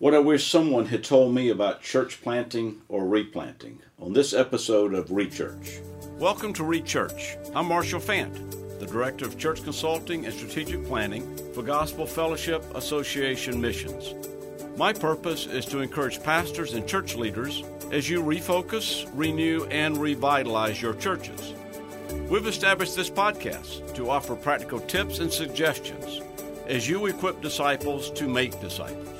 What I wish someone had told me about church planting or replanting on this episode of Rechurch. Welcome to Rechurch. I'm Marshall Fant, the Director of Church Consulting and Strategic Planning for Gospel Fellowship Association Missions. My purpose is to encourage pastors and church leaders as you refocus, renew, and revitalize your churches. We've established this podcast to offer practical tips and suggestions as you equip disciples to make disciples.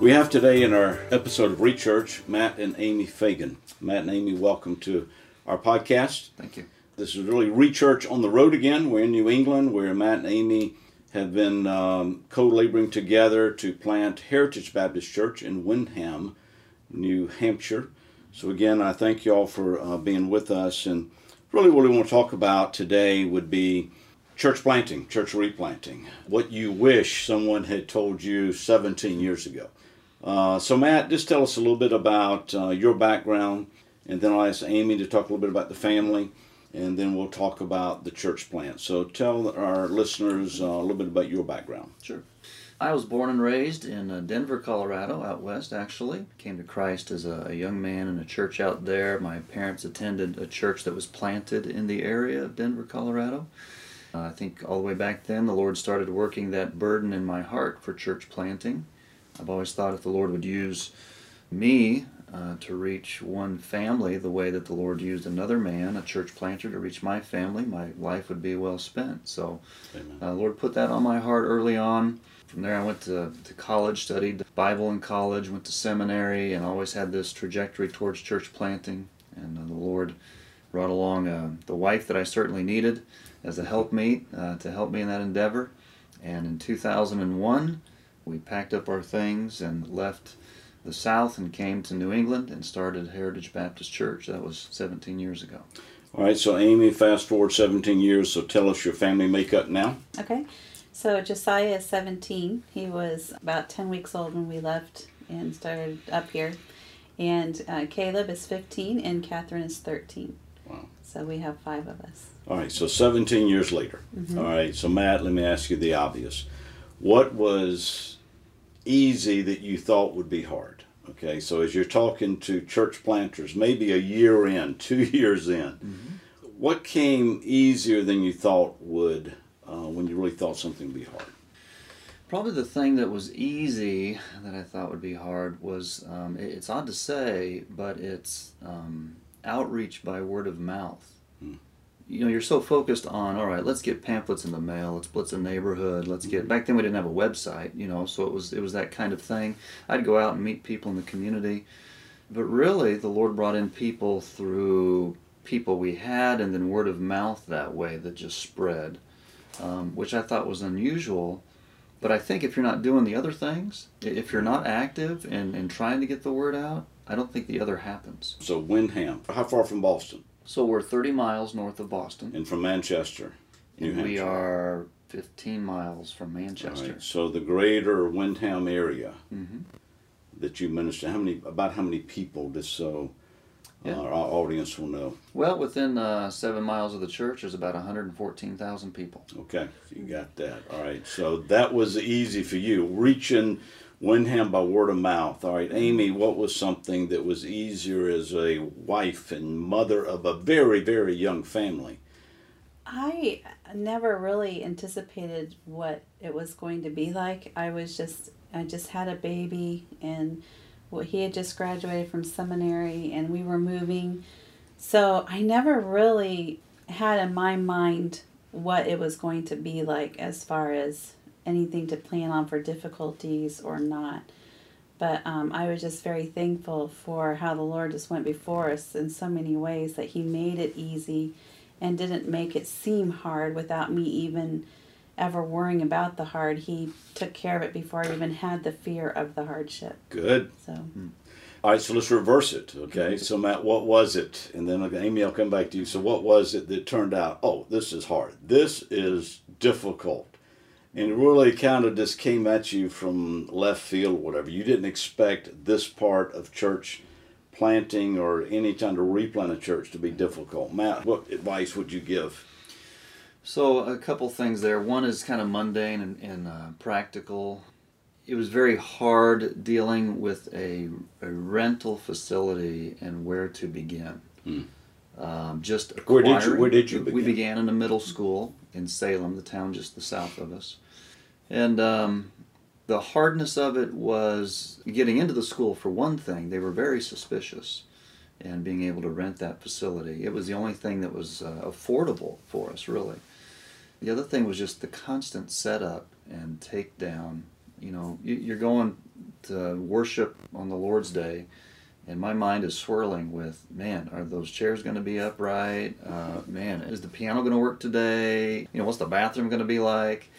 We have today in our episode of Rechurch Matt and Amy Fagan. Matt and Amy, welcome to our podcast. Thank you. This is really Rechurch on the road again. We're in New England where Matt and Amy have been um, co laboring together to plant Heritage Baptist Church in Windham, New Hampshire. So, again, I thank you all for uh, being with us. And really, what we want to talk about today would be church planting, church replanting, what you wish someone had told you 17 years ago. Uh, so, Matt, just tell us a little bit about uh, your background, and then I'll ask Amy to talk a little bit about the family, and then we'll talk about the church plant. So, tell our listeners uh, a little bit about your background. Sure. I was born and raised in uh, Denver, Colorado, out west actually. Came to Christ as a, young man in a church out there. My parents attended a church that was planted in the area of Denver, Colorado. Uh, I think all the way back then, the Lord started working that burden in my heart for church planting. I've always thought if the Lord would use me uh, to reach one family the way that the Lord used another man, a church planter, to reach my family, my life would be well spent. So, uh, Lord put that on my heart early on. From there, I went to, to college, studied Bible in college, went to seminary, and always had this trajectory towards church planting. And uh, the Lord brought along uh, the wife that I certainly needed as a helpmeet uh, to help me in that endeavor. And in 2001, we packed up our things and left the South and came to New England and started Heritage Baptist Church. That was 17 years ago. All right, so Amy, fast forward 17 years, so tell us your family makeup now. Okay, so Josiah is 17. He was about 10 weeks old when we left and started up here. And uh, Caleb is 15 and Catherine is 13. Wow. So we have five of us. All right, so 17 years later. Mm-hmm. All right, so Matt, let me ask you the obvious. What was easy that you thought would be hard? Okay, so as you're talking to church planters, maybe a year in, two years in, mm-hmm. what came easier than you thought would uh, when you really thought something would be hard? Probably the thing that was easy that I thought would be hard was um, it, it's odd to say, but it's um, outreach by word of mouth you know you're so focused on all right let's get pamphlets in the mail let's blitz a neighborhood let's get back then we didn't have a website you know so it was it was that kind of thing. I'd go out and meet people in the community but really the lord brought in people through people we had and then word of mouth that way that just spread um, which i thought was unusual. But i think if you're not doing the other things if you're not active and, and trying to get the word out i don't think the other happens. So windham how far from boston so we're 30 miles north of Boston. And from Manchester, New Hampshire. We are 15 miles from Manchester. Right. So the greater Windham area mm-hmm. that you minister, how many about how many people just so yeah. uh, our audience will know? Well, within uh, seven miles of the church, there's about 114,000 people. Okay, you got that. All right, so that was easy for you reaching Windham by word of mouth. All right, Amy, what was something that was easier as a wife and mother of a very, very young family? I never really anticipated what it was going to be like. I was just, I just had a baby, and he had just graduated from seminary, and we were moving. So I never really had in my mind what it was going to be like as far as anything to plan on for difficulties or not. But um, I was just very thankful for how the Lord just went before us in so many ways that He made it easy and didn't make it seem hard without me even ever worrying about the hard. He took care of it before I even had the fear of the hardship. Good. So. Mm-hmm. All right, so let's reverse it, okay? So, Matt, what was it? And then Amy, I'll come back to you. So, what was it that turned out, oh, this is hard? This is difficult and really kind of just came at you from left field or whatever. You didn't expect this part of church planting or any time to replant a church to be difficult. Matt, what advice would you give? So, a couple things there. One is kind of mundane and, and uh, practical. it was very hard dealing with a, a rental facility and where to begin. Hmm. Um, just where did you where did you begin? We began in a middle school in Salem, the town just the south of us, and um, the hardness of it was getting into the school for one thing. They were very suspicious, and being able to rent that facility. It was the only thing that was uh, affordable for us, really. The other thing was just the constant setup and takedown. You know, you're going to worship on the Lord's Day and my mind is swirling with man are those chairs going to be upright? Uh, man is the piano going to work today? You know what's the bathroom going to be like?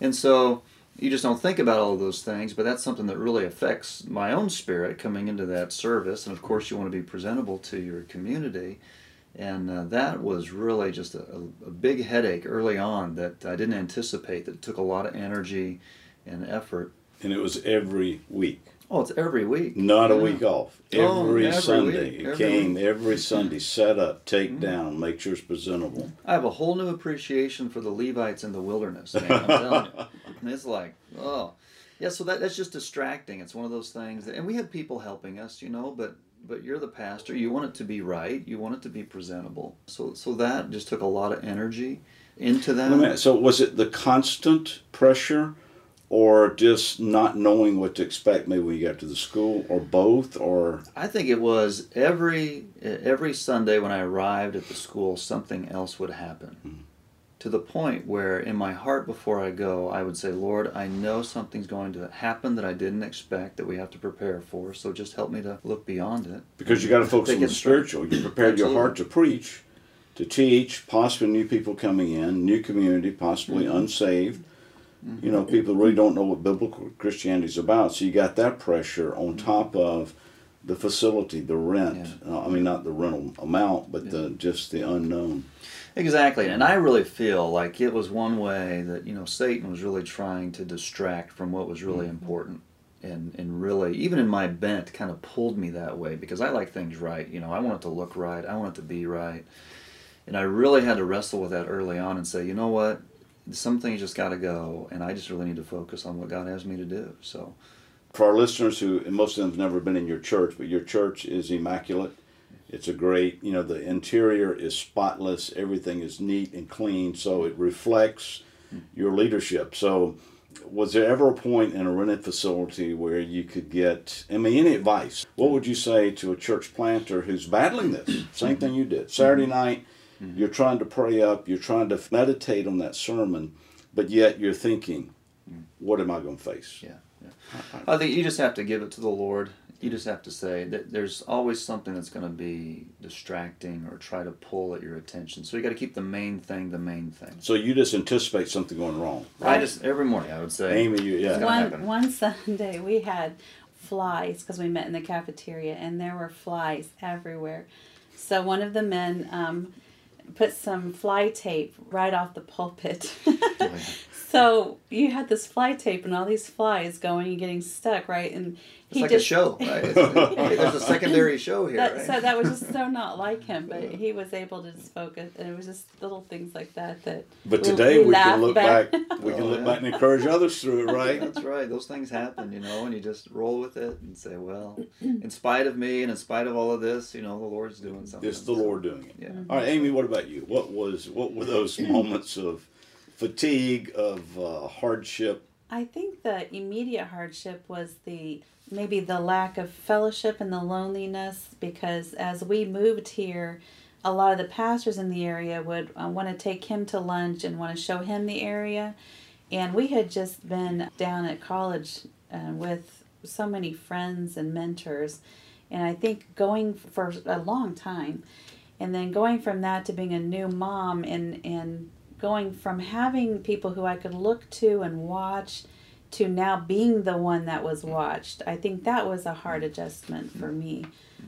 And so you just don't think about all of those things but that's something that really affects my own spirit coming into that service. And of course you want to be presentable to your community. And uh, that was really just a, a big headache early on that i didn't anticipate that took a lot of energy and effort. And it was every week Oh, it's every week. Not yeah. a week off. Every, oh, every Sunday. Week. It every came week. every Sunday, set up, take mm-hmm. down, make sure it's presentable. I have a whole new appreciation for the Levites in the wilderness, man. I'm telling you. It's like, oh. Yeah, so that, that's just distracting. It's one of those things. That, and we had people helping us, you know, but but you're the pastor. You want it to be right. You want it to be presentable. So so that just took a lot of energy into that. So was it the constant pressure or just not knowing what to expect maybe when you got to the school or both or? I think it was every every sunday when i arrived at the school something else would happen. Mm-hmm. to the point where in my heart before i go i would say lord i know something's going to happen that i didn't expect that we have to prepare for so just help me to look beyond it. Because you got to focus on the spiritual. You prepared your heart to preach to teach possibly new people coming in new community possibly mm-hmm. unsaved you know, people really don't know what biblical Christianity is about. So you got that pressure on mm-hmm. top of the facility, the rent. Yeah. Uh, I mean, not the rental amount, but yeah. the just the unknown. Exactly, and I really feel like it was one way that you know Satan was really trying to distract from what was really mm-hmm. important, and and really even in my bent kind of pulled me that way because I like things right. You know, I want it to look right, I want it to be right, and I really had to wrestle with that early on and say, you know what, some things just got to go, and I just really need to focus on what God has me to do. So, for our listeners who, most of them have never been in your church, but your church is immaculate. It's a great, you know, the interior is spotless. Everything is neat and clean, so it reflects your leadership. So, was there ever a point in a rented facility where you could get, I mean, any advice? What would you say to a church planter who's battling this? Same thing you did. Saturday night, Mm-hmm. You're trying to pray up, you're trying to meditate on that sermon, but yet you're thinking, mm. what am I going to face? Yeah. yeah. I think you just have to give it to the Lord. You just have to say that there's always something that's going to be distracting or try to pull at your attention. So you got to keep the main thing the main thing. So you just anticipate something going wrong. Right? I just every morning I would say. Amy, you, yeah. One one Sunday we had flies because we met in the cafeteria and there were flies everywhere. So one of the men um, put some fly tape right off the pulpit. So you had this fly tape and all these flies going and getting stuck, right? And he it's like just, a show, right? okay, there's a secondary show here. That, right? So that was just so not like him, but he was able to just focus, and it was just little things like that that. But we, today we, we can look back. back we can oh, look yeah. back and encourage others through it, right? That's right. Those things happen, you know, and you just roll with it and say, well, in spite of me and in spite of all of this, you know, the Lord's doing something. It's the Lord doing it. Yeah. Mm-hmm. All right, Amy. What about you? What was what were those moments of fatigue, of uh, hardship? I think the immediate hardship was the maybe the lack of fellowship and the loneliness because as we moved here a lot of the pastors in the area would uh, want to take him to lunch and want to show him the area and we had just been down at college uh, with so many friends and mentors and i think going for a long time and then going from that to being a new mom and and going from having people who i could look to and watch to now being the one that was watched. I think that was a hard adjustment for me.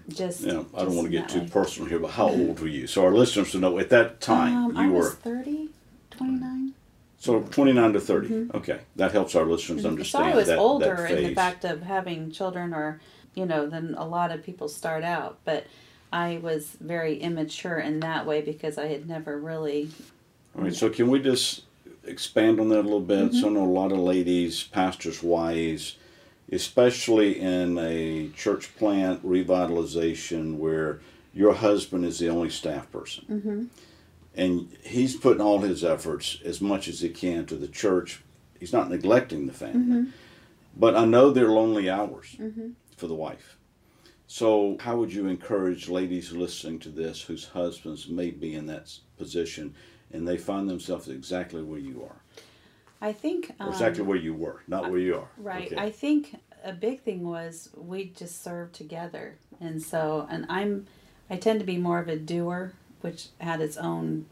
Just yeah, I don't want to get too way. personal here, but how old were you? So our listeners to know at that time um, you I were 30, 29. So 29 to 30. Mm-hmm. Okay. That helps our listeners mm-hmm. understand So I was that, older that in the fact of having children or, you know, than a lot of people start out, but I was very immature in that way because I had never really All right. So can we just expand on that a little bit. So I mm-hmm. know a lot of ladies, pastors' wives, especially in a church plant revitalization where your husband is the only staff person. Mm-hmm. And he's putting all his efforts as much as he can to the church. He's not neglecting the family. Mm-hmm. But I know they're lonely hours for the wife. So, how would you encourage ladies listening to this whose husbands may be in that position and they find themselves exactly where you are? I think Or um, exactly where you were, not where you are. Right. Okay. I think a big thing was we just served together. And so, and I'm, I tend to be more of a doer, which had its own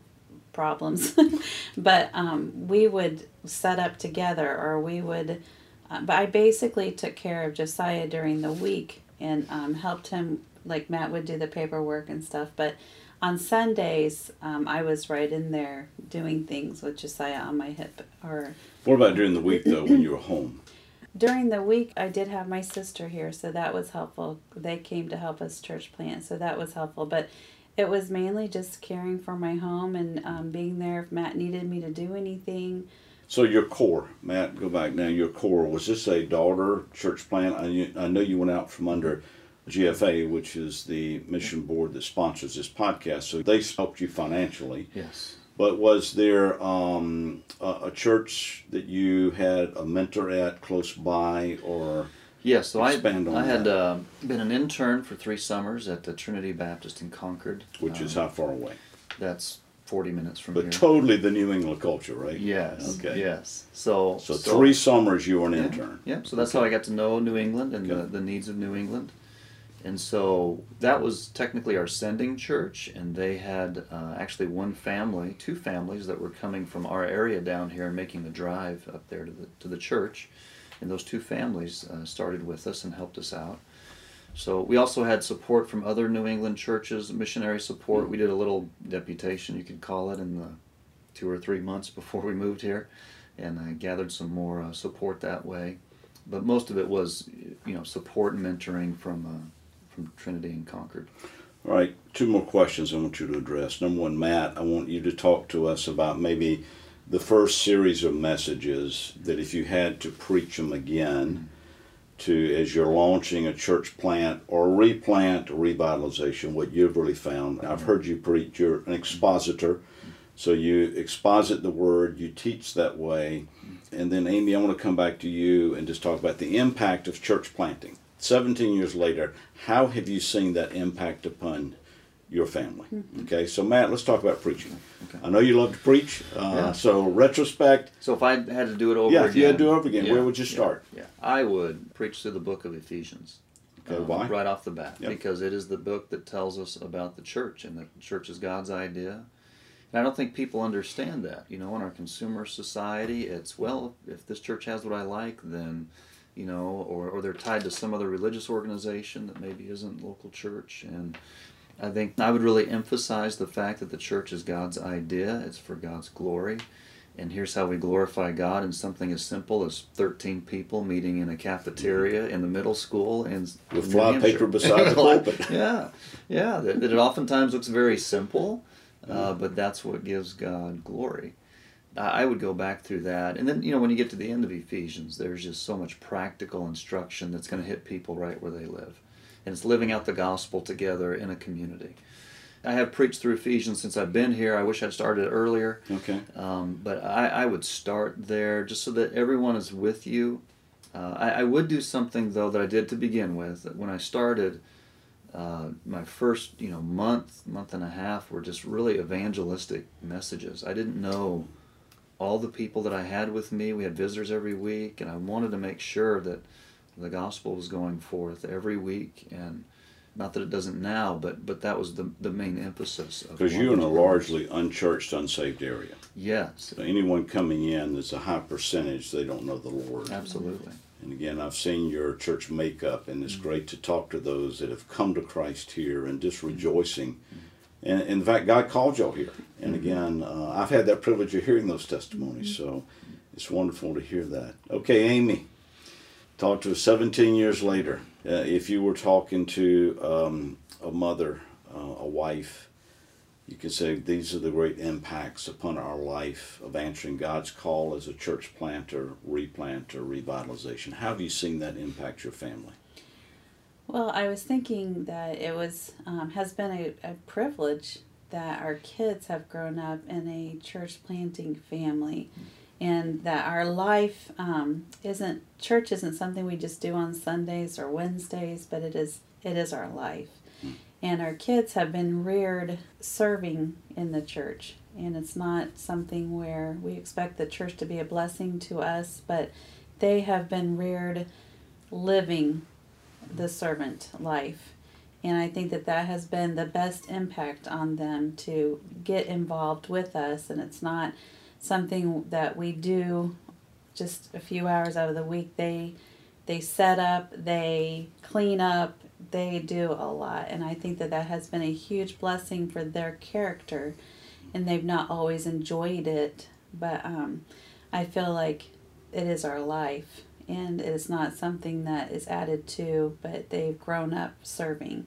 problems. but um, we would set up together or we would, uh, but I basically took care of Josiah during the week and um, helped him, like Matt would do the paperwork and stuff. But on Sundays, um, I was right in there doing things with Josiah on my hip or What about during the week, though, when you were home? during the week i did have my sister here so that was helpful they came to help us church plant so that was helpful but it was mainly just caring for my home and um, being there if matt needed me to do anything So, your core, Matt, go back now. Your core, was this a daughter church plant? I, I know you went out from under GFA, which is the mission board that sponsors this podcast. So, they helped you financially. Yes. But was there um, a, a church that you had a mentor at close by, or Yes, so I, I had uh, been an intern for three summers at the Trinity Baptist in Concord. which is Um, how far away? That's 40 minutes from But here. totally the New England culture, right? yes. Okay. Yes. So, So, three summers you were an yeah, intern. Yeah, so that's how I got to know New England and the, the needs of New England. And so that was technically our sending church, and they had uh, actually one family, two families that were coming from our area down here and making the drive up there to the to the church, and those two families uh, started with us and helped us out. So we also had support from other New England churches, missionary support. We did a little deputation, you could call it, in the two or three months before we moved here, and I gathered some more uh, support that way. But most of it was, you know, support and mentoring from uh, from Trinity and Concord. All right, two more questions I want you to address. Number one, Matt, I want you to talk to us about maybe the first series of messages that if you had to preach them again to as you're launching a church plant or replant revitalization, what you've really found. I've heard you preach, you're an expositor. So you exposit the word, you teach that way. And then Amy, I want to come back to you and just talk about the impact of church planting. 17 years later, how have you seen that impact upon your family? Okay, so Matt, let's talk about preaching. Okay. I know you love to preach. Uh, Yeah. So, retrospect, So if I had to do it over yeah, again, if you had to do it over again, yeah, where would you start? Yeah, I would preach through the book of Ephesians. Okay, um, why? Right off the bat, Yep. because it is the book that tells us about the church, and the church is God's idea. And I don't think people understand that. You know, in our consumer society, it's well, if this church has what I like, then, you know, or, or they're tied to some other religious organization that maybe isn't local church. And I think I would really emphasize the fact that the church is God's idea. It's for God's glory. And here's how we glorify God in something as simple as 13 people meeting in a cafeteria in the middle school and With fly paper beside the pulpit. Yeah, yeah. That, that it oftentimes looks very simple, uh, Mm-hmm. but that's what gives God glory. I would go back through that. And then, you know, when you get to the end of Ephesians, there's just so much practical instruction that's going to hit people right where they live. And it's living out the gospel together in a community. I have preached through Ephesians since I've been here. I wish I'd started earlier. Okay. Um, but I, I would start there just so that everyone is with you. Uh, I, I would do something though that I did to begin with. When I started, uh, my first you know month, month and a half were just really evangelistic messages. I didn't know all the people that I had with me. We had visitors every week, and I wanted to make sure that the gospel was going forth every week. And not that it doesn't now, but but that was the the main emphasis. Because you're in a largely unchurched, unsaved area. yes, So anyone coming in, there's a high percentage they don't know the Lord. absolutely. And again, I've seen your church makeup, and it's mm-hmm. great to talk to those that have come to Christ here and just mm-hmm. rejoicing. Mm-hmm. And in fact, God called y'all here. And again, uh, I've had that privilege of hearing those testimonies, so it's wonderful to hear that. Okay, Amy, talk to us 17 years later. Uh, if you were talking to um, a mother, uh, a wife, you could say these are the great impacts upon our life of answering God's call as a church planter, replant, or revitalization. How have you seen that impact your family? Well, I was thinking that it was um, has been a, a privilege that our kids have grown up in a church planting family, and that our life um, isn't church isn't something we just do on Sundays or Wednesdays, but it is it is our life. And our kids have been reared serving in the church. And it's not something where we expect the church to be a blessing to us but they have been reared living the servant life. And i think that that has been the best impact on them to get involved with us. And it's not something that we do just a few hours out of the week. They they set up they clean up they do a lot. And i think that that has been a huge blessing for their character. And they've not always enjoyed it. But um, i feel like it is our life and it is not something that is added to but they've grown up serving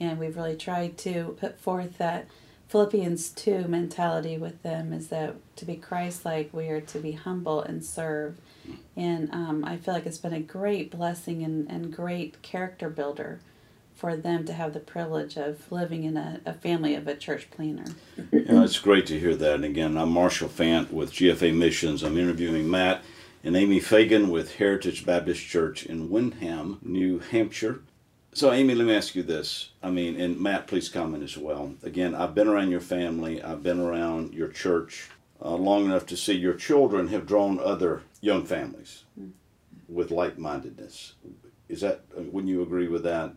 and we've really tried to put forth that philippians 2 mentality with them is that to be christ-like we are to be humble and serve and um, i feel like it's been a great blessing and, and great character builder for them to have the privilege of living in a, a family of a church planter. Yeah, it's great to hear that. And again, I'm Marshall Fant with GFA Missions. I'm interviewing Matt and Amy Fagan with Heritage Baptist Church in Windham, New Hampshire. So, Amy, let me ask you this. I mean, and Matt, please comment as well. Again, I've been around your family, I've been around your church uh, long enough to see your children have drawn other young families mm. with like mindedness. Is that, wouldn't you agree with that?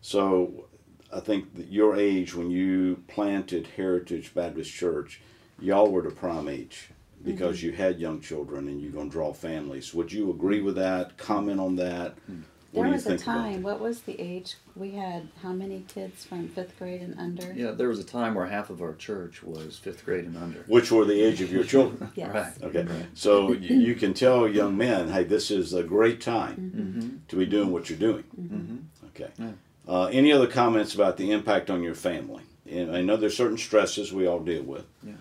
So I think that your age when you planted Heritage Baptist Church, y'all were the prime age because mm-hmm. you had young children and you're going to draw families. Would you agree with that? Comment on that? Mm-hmm. There was a time. What was the age? We had how many kids from fifth grade and under? Yeah, there was a time where half of our church was fifth grade and under. Which were the age of your children? yes. Right. Okay. Right. So you can tell young men, hey, this is a great time mm-hmm. to be doing what you're doing. Mm-hmm. Okay. Yeah. Uh, any other comments about the impact on your family? And I know there's certain stresses we all deal with, yeah, yeah.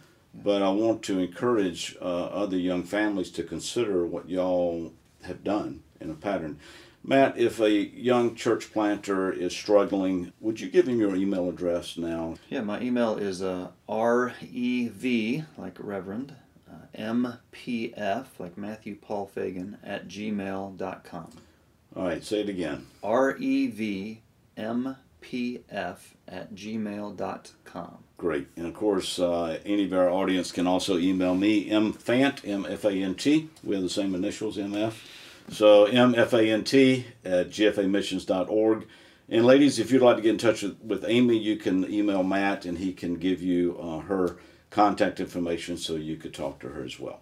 But I want to encourage uh, other young families to consider what y'all have done in a pattern. Matt, if a young church planter is struggling, would you give him your email address now? Yeah, my email is uh, rev, like Reverend, uh, mpf, like Matthew Paul Fagan, at gmail.com. All right, say it again. R-E-V mpf at gmail.com. Great. And of course, uh, any of our audience can also email me, mfant, M-F-A-N-T. We have the same initials, MF. So M-F-A-N-T at gfamissions.org. And ladies, if you'd like to get in touch with, with Amy, you can email Matt and he can give you uh, her contact information so you could talk to her as well.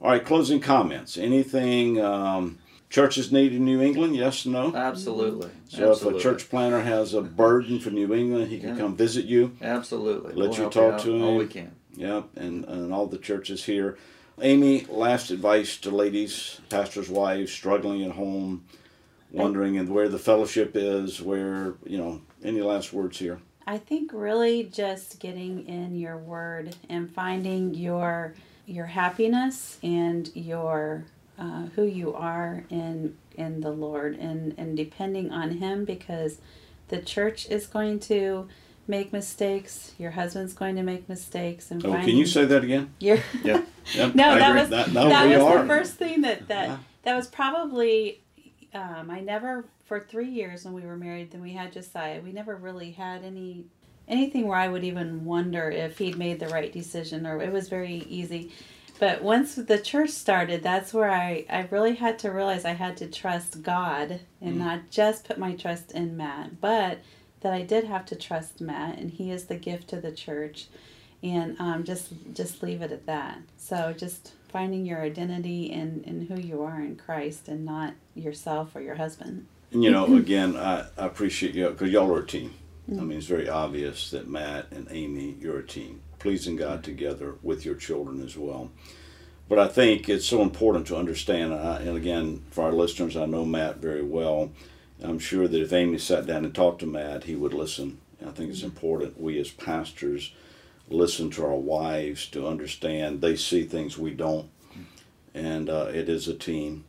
All right, closing comments. Anything um, churches need in New England? Yes, no. Absolutely. So Absolutely. if a church planter has a burden for New England, he can yeah. come visit you. Absolutely. Let we'll you talk you to him. All we can. Yep, and and all the churches here. Amy, last advice to ladies, pastors' wives struggling at home, wondering and where the fellowship is, where you know. Any last words here? I think really just getting in your word and finding your your happiness and your uh, who you are in in the Lord and and depending on Him because the church is going to make mistakes. Your husband's going to make mistakes. And oh, can you say that again? yeah. Yep, no, that was that, no, that was are. the first thing that that yeah. that was probably. Um, I never for three years when we were married. Then we had Josiah. We never really had any anything where I would even wonder if he'd made the right decision or it was very easy. But once the church started, that's where I, I really had to realize I had to trust God and mm. not just put my trust in Matt, but that I did have to trust Matt, and he is the gift to the church, and um, just just leave it at that. So just finding your identity in, in who you are in Christ, and not yourself or your husband. And you know, again, I, I appreciate you because y'all are a team. Mm-hmm. I mean, it's very obvious that Matt and Amy, you're a team pleasing God together with your children as well. But I think it's so important to understand, and again, for our listeners, I know Matt very well. I'm sure that if Amy sat down and talked to Matt, he would listen. I think it's important we as pastors listen to our wives, to understand they see things we don't, and uh, it is a team.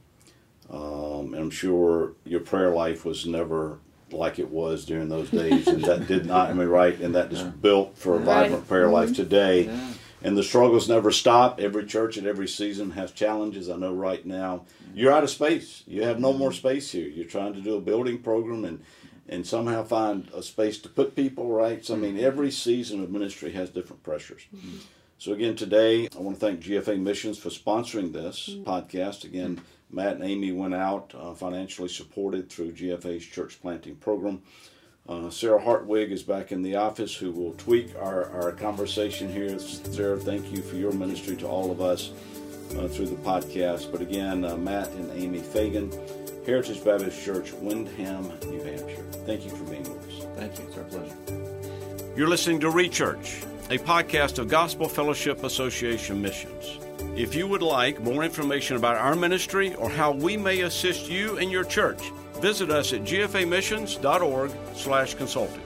Um, I'm sure your prayer life was never like it was during those days, and that did not. I mean, right, and that is yeah. built for a vibrant prayer mm-hmm. life today. Yeah. And the struggles never stop. Every church at every season has challenges. I know right now you're out of space. You have no more space here. You're trying to do a building program and and somehow find a space to put people right. So I mean, every season of ministry has different pressures. Mm-hmm. So again, today I want to thank GFA Missions for sponsoring this mm-hmm. podcast. Again, Matt and Amy went out uh, financially supported through GFA's church planting program. Uh, Sarah Hartwig is back in the office who will tweak our, our conversation here. Sarah, thank you for your ministry to all of us uh, through the podcast. But again, uh, Matt and Amy Fagan, Heritage Baptist Church, Windham, New Hampshire. Thank you for being with us. Thank you. It's our pleasure. You're listening to Rechurch, a podcast of Gospel Fellowship Association Missions. If you would like more information about our ministry or how we may assist you and your church, visit us at gfamissions.org/consulting.